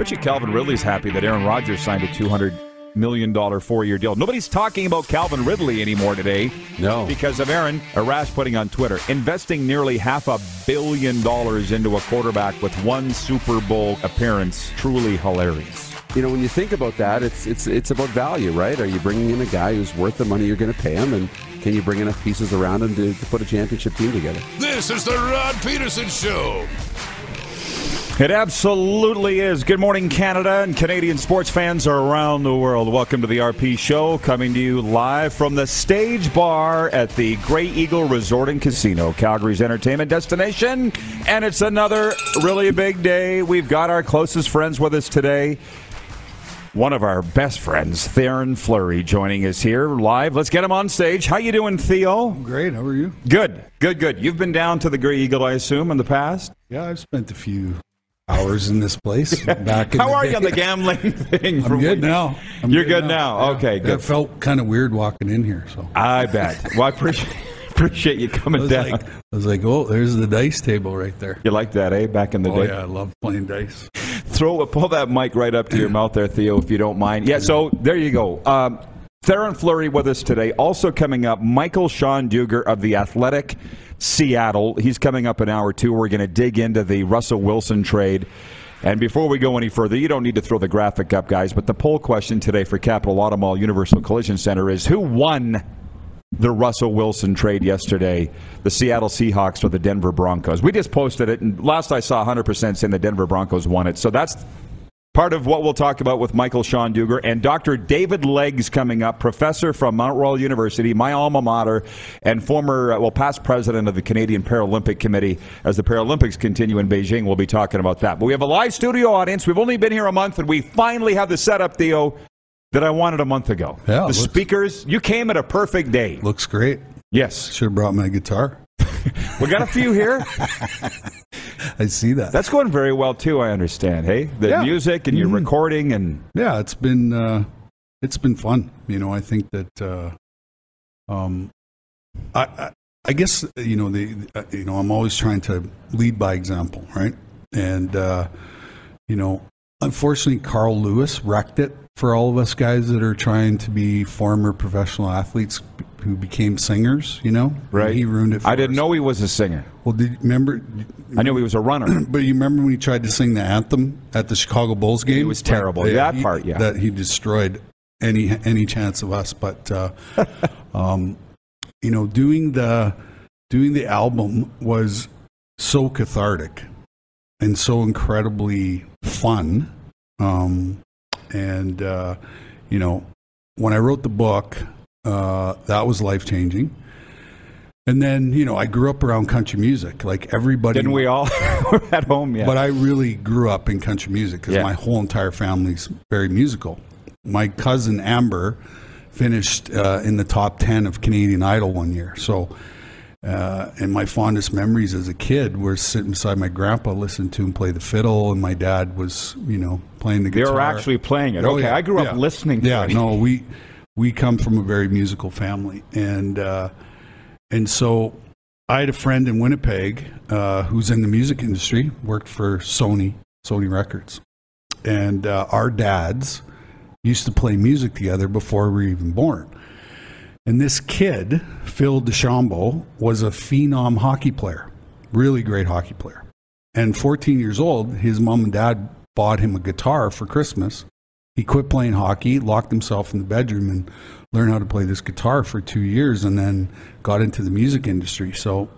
Bet you Calvin Ridley's happy that Aaron Rodgers signed a 200 million dollar four year deal. Nobody's talking about Calvin Ridley anymore today. No. Because of Aaron Arash putting on Twitter, investing nearly half a billion dollars into a quarterback with one Super Bowl appearance. Truly hilarious. You know, when you think about that, it's it's it's about value, right? Are you bringing in a guy who's worth the money you're going to pay him, and can you bring enough pieces around him to, to put a championship team together? This is the Rod Pedersen Show. It absolutely is. Good morning, Canada and Canadian sports fans around the world. Welcome to the RP Show, coming to you live from the stage bar at the Grey Eagle Resort and Casino, Calgary's entertainment destination. And it's another really big day. We've got our closest friends with us today. One of our best friends, Theoren Fleury, joining us here live. Let's get him on stage. How you doing, Theo? Great. How are you? Good, good, good. You've been down to the Grey Eagle, I assume, in the past. Yeah, I've spent a few hours in this place. Back. In How are day. you on the gambling thing? I'm good now. I'm You're good now. Yeah. Okay, good. It felt kind of weird walking in here. So I bet. Well, I appreciate appreciate you coming was down. like, I was like, oh, there's the dice table right there. you like that, eh? Back in the Oh day. yeah, I love playing dice. Throw pull that mic right up to your mouth there, Theo, if you don't mind. Yeah. So there you go. Um, Theoren Fleury with us today. Also coming up, Michael-Shawn Dugar of the Athletic Seattle. He's coming up an hour two. We're going to dig into the Russell Wilson trade. And before we go any further, you don't need to throw the graphic up, guys. But the poll question today for Capital Auto Mall Universal Collision Center is: Who won the Russell Wilson trade yesterday, the Seattle Seahawks or the Denver Broncos. We just posted it, and last I saw 100% saying the Denver Broncos won it. So that's part of what we'll talk about with Michael-Shawn Dugar and Dr. David Legs coming up, professor from Mount Royal University, my alma mater, and former, uh, well, past president of the Canadian Paralympic Committee. As the Paralympics continue in Beijing, we'll be talking about that. But we have a live studio audience. We've only been here a month, and we finally have the setup, Theo, that I wanted a month ago. Yeah, the looks- speakers, you came at a perfect day. Looks great. Yes. Should have brought my guitar. We got a few here. I see that. That's going very well too, I understand. Hey, the Yeah. music and your Mhm. recording and yeah, it's been uh, it's been fun. You know, I think that uh, um, I, I I guess you know the uh, you know I'm always trying to lead by example, right? And uh, you know, unfortunately, Carl Lewis wrecked it for all of us guys that are trying to be former professional athletes who became singers. You know, right. He ruined it. For I didn't us. know he was a singer. Well, did you remember? I knew he was a runner. But you remember when he tried to sing the anthem at the Chicago Bulls game? It was terrible. That he- part, yeah. That he destroyed any any chance of us. But uh, um, you know, doing the doing the album was so cathartic and so incredibly fun. Um, and uh, you know, when I wrote the book, uh, that was life changing. And then, you know, I grew up around country music, like everybody. Didn't we all? We're at home, yeah. But I really grew up in country music because Yeah. my whole entire family's very musical. My cousin Amber finished uh, in the top 10 of Canadian Idol one year. So, uh, and my fondest memories as a kid were sitting beside my grandpa, listening to him play the fiddle, and my dad was, you know, playing the guitar. they were actually playing it. Oh, okay, yeah, I grew up yeah. listening to Yeah, it. no, we we come from a very musical family, and uh, and so I had a friend in Winnipeg uh, who's in the music industry, worked for Sony, Sony Records, and uh, our dads used to play music together before we were even born. And this kid, Phil DeChambeau, was a phenom hockey player, really great hockey player. And 14 years old, his mom and dad bought him a guitar for Christmas. He quit playing hockey, locked himself in the bedroom, and learned how to play this guitar for two years, and then got into the music industry. So,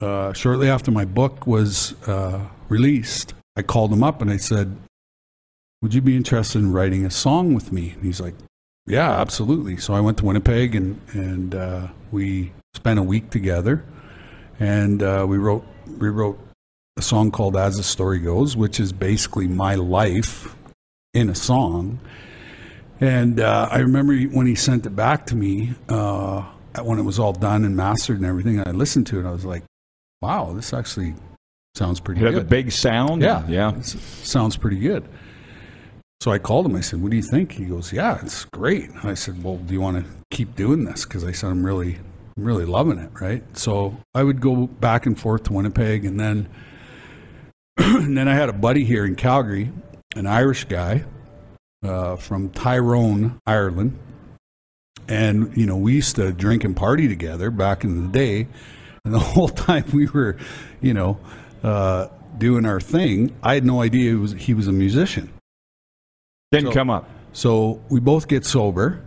uh, shortly after my book was uh, released, I called him up and I said, "Would you be interested in writing a song with me?" And he's like, "Yeah, absolutely." So I went to Winnipeg and and uh, we spent a week together, and uh, we wrote we wrote a song called "As the Story Goes," which is basically my life in a song. And uh, I remember when he sent it back to me uh, when it was all done and mastered and everything. I listened to it. And I was like, "Wow, this actually sounds pretty It had good." a big sound. Yeah, yeah. Sounds pretty good. So I called him. I said, "What do you think?" He goes, "Yeah, it's great." And I said, "Well, do you want to keep doing this?" Because I said, "I'm really, I'm really loving it." Right. So I would go back and forth to Winnipeg, and then, and then I had a buddy here in Calgary an Irish guy uh, from Tyrone, Ireland. And, you know, we used to drink and party together back in the day. And the whole time we were, you know, uh, doing our thing, I had no idea he was, he was a musician. Didn't So- come up. So we both get sober.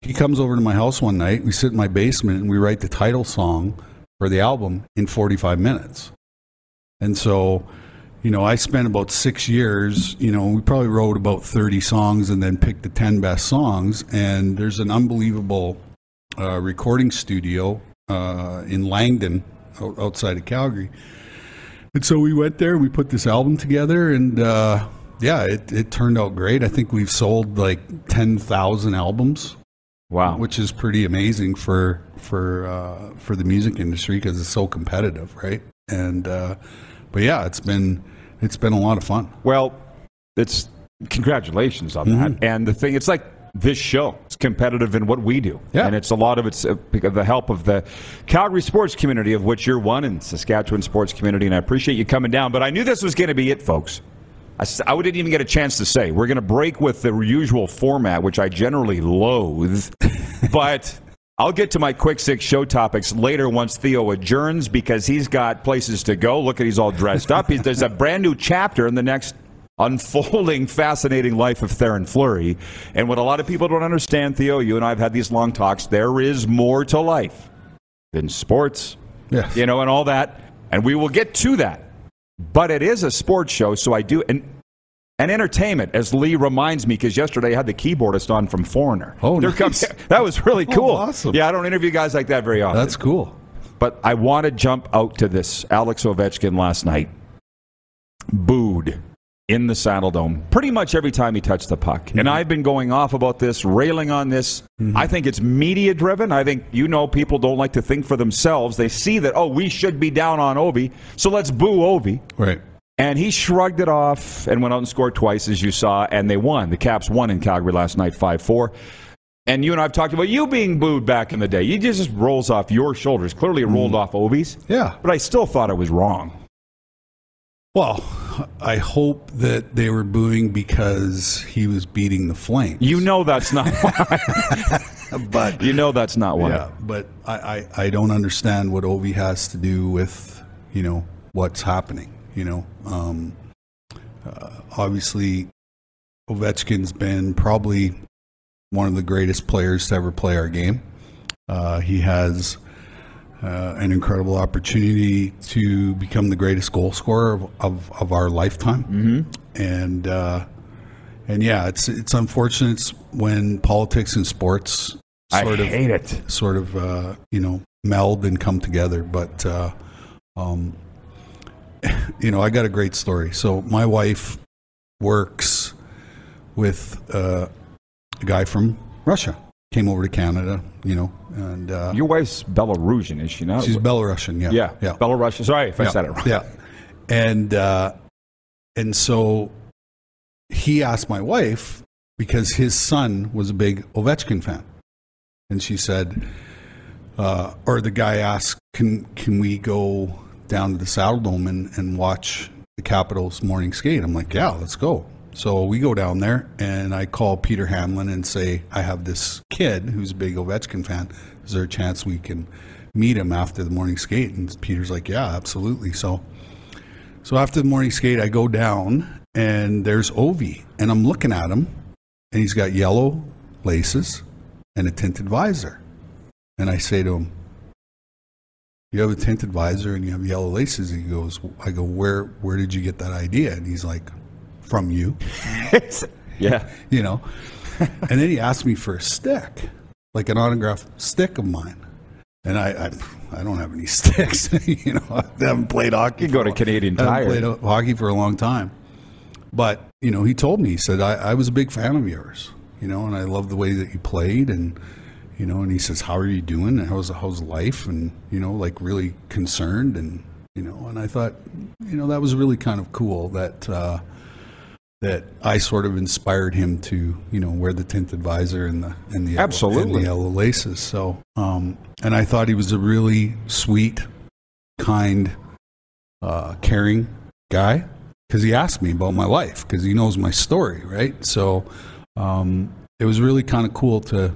He comes over to my house one night. We sit in my basement and we write the title song for the album in 45 minutes. And so, you know, I spent about six years, you know, we probably wrote about 30 songs and then picked the 10 best songs. And there's an unbelievable uh, recording studio uh, in Langdon, out- outside of Calgary. And so we went there, we put this album together, and uh, yeah, it, it turned out great. I think we've sold like 10,000 albums, Wow. which is pretty amazing for for uh, for the music industry because it's so competitive, right? And uh, but yeah, it's been it's been a lot of fun. Well, it's congratulations on Mm-hmm. that. And the thing, it's like this show. It's competitive in what we do. Yeah. And it's a lot of it's uh, the help of the Calgary sports community, of which you're one, and Saskatchewan sports community. And I appreciate you coming down. But I knew this was going to be it, folks. I, I didn't even get a chance to say. We're going to break with the usual format, which I generally loathe. but I'll get to my quick six show topics later once Theo adjourns because he's got places to go. Look at he's all dressed up. He's, there's a brand new chapter in the next unfolding, fascinating life of Theoren Fleury. And what a lot of people don't understand, Theo, you and I have had these long talks. There is more to life than sports, Yes. you know, and all that. And we will get to that. But it is a sports show, so I do. And, and entertainment, as Lee reminds me, because yesterday I had the keyboardist on from Foreigner. Oh, There nice. comes, that was really Oh, cool. awesome. Yeah, I don't interview guys like that very often. That's cool. But I want to jump out to this. Alex Ovechkin last night booed in the Saddledome pretty much every time he touched the puck. And mm-hmm. I've been going off about this, railing on this. Mm-hmm. I think it's media driven. I think, you know, people don't like to think for themselves. They see that, oh, we should be down on Ovi, so let's boo Ovi. Right. And he shrugged it off and went out and scored twice, as you saw, and they won. The Caps won in Calgary last night, 5 4. And you and I have talked about you being booed back in the day. You just rolls off your shoulders. Clearly, it mm. rolled off Ovi's. Yeah. But I still thought it was wrong. Well, I hope that they were booing because he was beating the Flames. You know that's not why. but you know that's not why. Yeah, but I, I, I don't understand what Ovi has to do with you know what's happening. You know, um, uh, obviously Ovechkin's been probably one of the greatest players to ever play our game. Uh, he has uh, an incredible opportunity to become the greatest goal scorer of, of, of our lifetime. Mm-hmm. And uh, and yeah, it's it's unfortunate when politics and sports I sort of hate it. sort of uh, you know meld and come together. But uh, um, you know, I got a great story. So my wife works with uh, a guy from Russia. Came over to Canada, you know, and uh, Your wife's Belarusian, is she not? she's Belarusian. Yeah, yeah, yeah, Belarusian. Sorry if I yeah, said it wrong. Yeah, and uh, and so he asked my wife because his son was a big Ovechkin fan, and she said, uh, or the guy asked, "Can can we go down to the Saddledome and, and watch the Capitals morning skate?" I'm like, "Yeah, let's go." So we go down there, and I call Peter Hanlon and say, "I have this kid who's a big Ovechkin fan. Is there a chance we can meet him after the morning skate?" And Peter's like, "Yeah, absolutely." So, so after the morning skate, I go down, and there's Ovi, and I'm looking at him, and he's got yellow laces and a tinted visor. And I say to him, "You have a tinted visor and you have yellow laces." He goes, "I go, where where did you get that idea?" And he's like, "From you." yeah. you know. and then he asked me for a stick, like an autographed stick of mine. And I, I, I don't have any sticks. you know, I haven't played hockey. You go to Canadian I haven't Tire. played hockey for a long time. But you know, he told me. He said I, I was a big fan of yours. You know, and I love the way that you played. And you know, and he says, "How are you doing? And how's how's life?" And you know, like really concerned. And you know, and I thought, you know, that was really kind of cool that. Uh, that I sort of inspired him to, you know, wear the tinted visor and the and the Absolutely. and the yellow laces. So, um, and I thought he was a really sweet, kind, uh, caring guy. because he asked me about my life because he knows my story, right? So um, it was really kind of cool to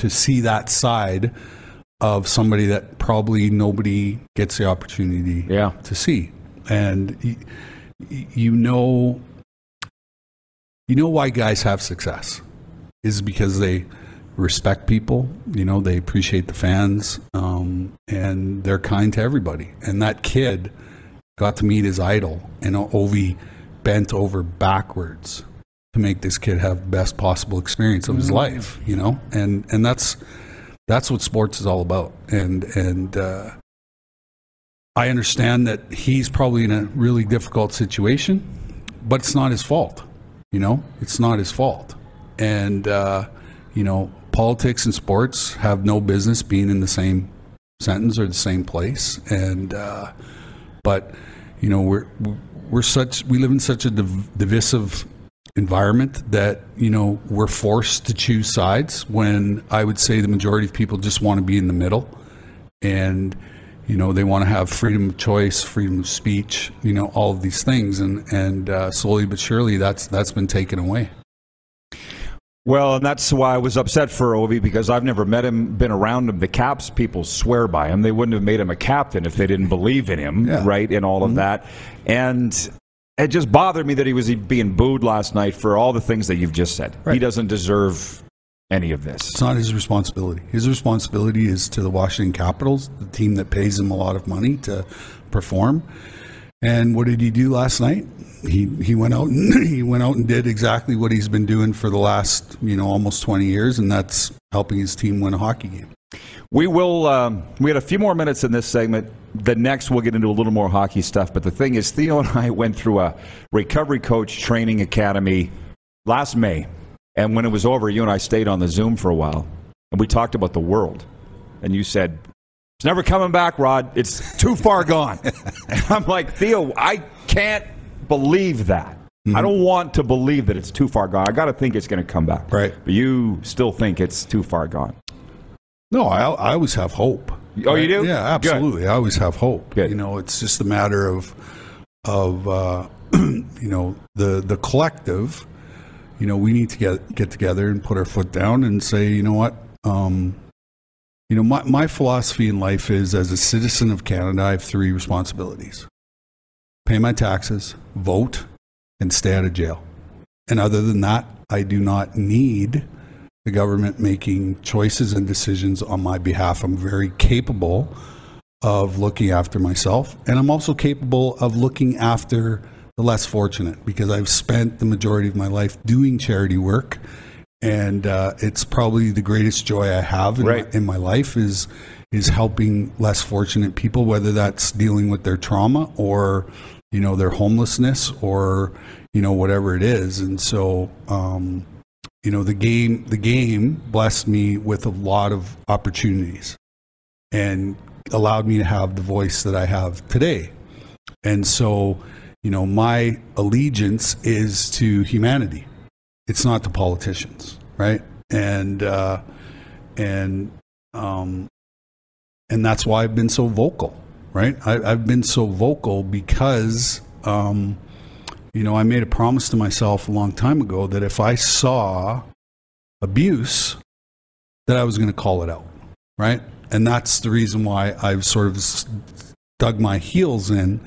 to see that side of somebody that probably nobody gets the opportunity Yeah. to see, and y- y- you know, you know why guys have success is because they respect people. You know, they appreciate the fans, um, and they're kind to everybody. And that kid got to meet his idol, and Ovi bent over backwards to make this kid have the best possible experience of his life. You know, and and that's that's what sports is all about. And and uh, I understand that he's probably in a really difficult situation, but it's not his fault. You know, it's not his fault. And, uh, you know, politics and sports have no business being in the same sentence or the same place. And, uh, but, you know, we're, we're such, we live in such a div- divisive environment that, you know, we're forced to choose sides when I would say the majority of people just want to be in the middle. And, you know, they want to have freedom of choice, freedom of speech, you know, all of these things. And, and uh, slowly but surely that's, that's been taken away. Well, and that's why I was upset for Ovi because I've never met him, been around him. The Caps people swear by him. They wouldn't have made him a captain if they didn't believe in him, Yeah. right? And all of that. And it just bothered me that he was being booed last night for all the things that you've just said. He doesn't deserve any of this. It's not his responsibility. His responsibility is to the Washington Capitals, the team that pays him a lot of money to perform. And what did he do last night? He he went out and he went out and did exactly what he's been doing for the last you know almost twenty years, and that's helping his team win a hockey game. We will. Um, we had a few more minutes in this segment. The next, we'll get into a little more hockey stuff. But the thing is, Theo and I went through a recovery coach training academy last May, and when it was over, you and I stayed on the Zoom for a while, and we talked about the world. And you said, "It's never coming back, Rod. It's too far gone." and I'm like, Theo, I can't believe that. I don't want to believe that it's too far gone. I got to think it's going to come back. Right. But you still think it's too far gone. No, I, I always have hope. Oh, you do? Yeah, Good. absolutely. I always have hope. Good. You know, it's just a matter of of uh, you know the the collective. You know, we need to get get together and put our foot down and say, you know what, um, you know, my my philosophy in life is as a citizen of Canada, I have three responsibilities: pay my taxes, vote, and stay out of jail. And other than that, I do not need the government making choices and decisions on my behalf. I'm very capable of looking after myself, and I'm also capable of looking after the less fortunate because I've spent the majority of my life doing charity work, and uh, it's probably the greatest joy I have in, Right. my, in my life is is helping less fortunate people, whether that's dealing with their trauma or you know their homelessness or you know whatever it is, and so. Um, you know the game the game blessed me with a lot of opportunities and allowed me to have the voice that I have today. And so, you know, my allegiance is to humanity. It's not to politicians, right? And uh, and um, and that's why I've been so vocal, right? I, I've been so vocal because um, you know I made a promise to myself a long time ago that if I saw abuse, that I was going to call it out, right? And that's the reason why I've sort of dug my heels in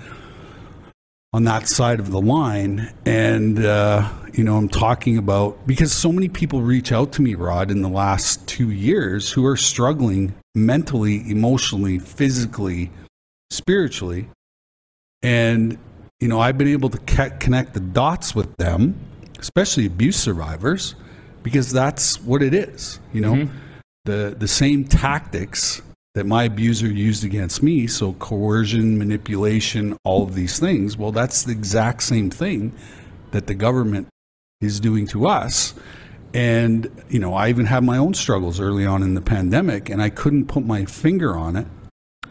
on that side of the line. And, uh, you know, I'm talking about because so many people reach out to me, Rod, in the last two years who are struggling mentally, emotionally, physically, spiritually. And, you know, I've been able to ca- connect the dots with them, especially abuse survivors, because that's what it is. You know, mm-hmm. the the same tactics that my abuser used against me, so coercion, manipulation, all of these things. Well, that's the exact same thing that the government is doing to us. And you know, I even had my own struggles early on in the pandemic, and I couldn't put my finger on it.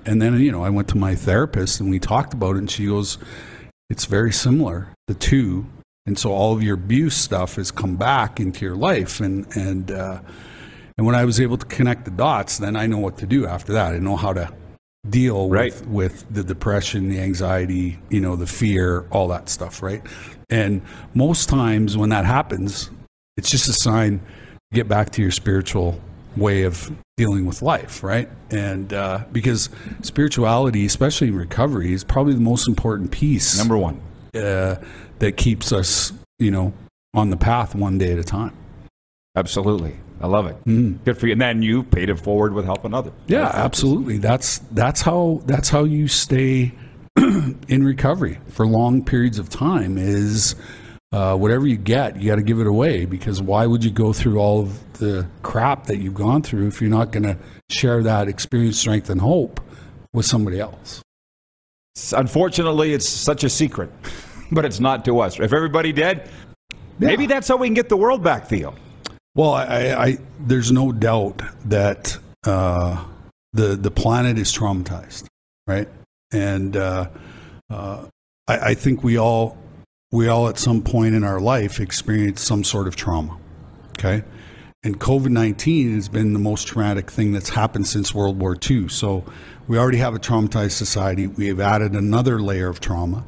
And then, you know, I went to my therapist and we talked about it, and she goes, It's very similar, the two. And so all of your abuse stuff has come back into your life. And, and, uh, and when I was able to connect the dots, then I know what to do after that. I know how to deal Right. with, with the depression, the anxiety, you know, the fear, all that stuff, right? And most times when that happens, it's just a sign to get back to your spiritual way of dealing with life, right? And uh, because spirituality, especially in recovery, is probably the most important piece Number one. uh, that keeps us, you know, on the path one day at a time. Absolutely. I love it. Good for you. And then you paid it forward with helping others. Yeah, absolutely. That's that's how that's how you stay in recovery for long periods of time. Is uh, whatever you get, you got to give it away because why would you go through all of the crap that you've gone through if you're not going to share that experience, strength, and hope with somebody else? Unfortunately, it's such a secret, but it's not to us. If everybody did, maybe that's how we can get the world back, Theo. Well, I, I, I there's no doubt that uh, the the planet is traumatized, right? And uh, uh, I, I think we all we all at some point in our life experience some sort of trauma. Okay, and COVID nineteen has been the most traumatic thing that's happened since World War II. So we already have a traumatized society. We have added another layer of trauma,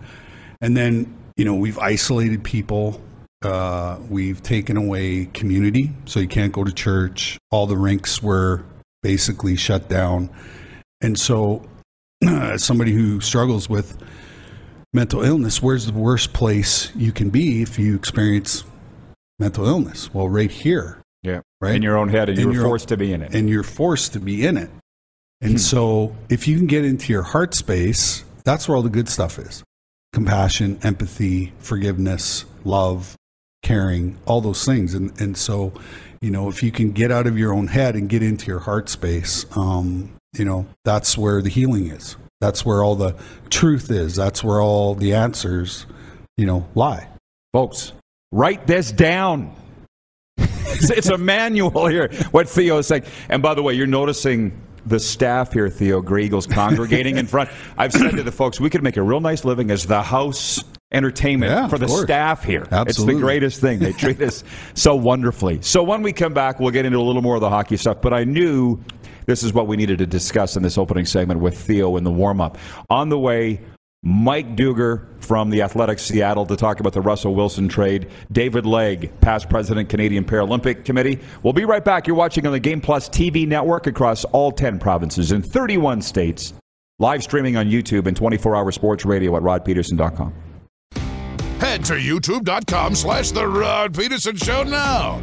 and then you know we've isolated people. Uh, we've taken away community, so you can't go to church. All the rinks were basically shut down, and so as somebody who struggles with mental illness, where's the worst place you can be if you experience mental illness? Well, right here, Yeah. Right. In your own head, and In you're your- forced to be in it. and you're forced to be in it. And so, if you can get into your heart space, that's where all the good stuff is compassion, empathy, forgiveness, love, caring, all those things. And, and so, you know, if you can get out of your own head and get into your heart space, um, you know, that's where the healing is. That's where all the truth is. That's where all the answers, you know, lie. Folks, write this down. it's, it's a manual here, what Theo is saying. And by the way, you're noticing the staff here, Theo Greagle's congregating in front. I've said to the folks, we could make a real nice living as the house entertainment Yeah, for the course. staff here. Absolutely. It's the greatest thing. They treat us so wonderfully. So when we come back, we'll get into a little more of the hockey stuff. But I knew this is what we needed to discuss in this opening segment with Theo in the warm up. On the way, Mike Dugar from the Athletics Seattle to talk about the Russell Wilson trade. David Legg, past president, Canadian Paralympic Committee. We'll be right back. You're watching on the Game Plus TV network across all 10 provinces in 31 states. Live streaming on YouTube and 24 hour sports radio at rodpedersen.com. Head to youtube.com slash The Rod Pedersen Show now.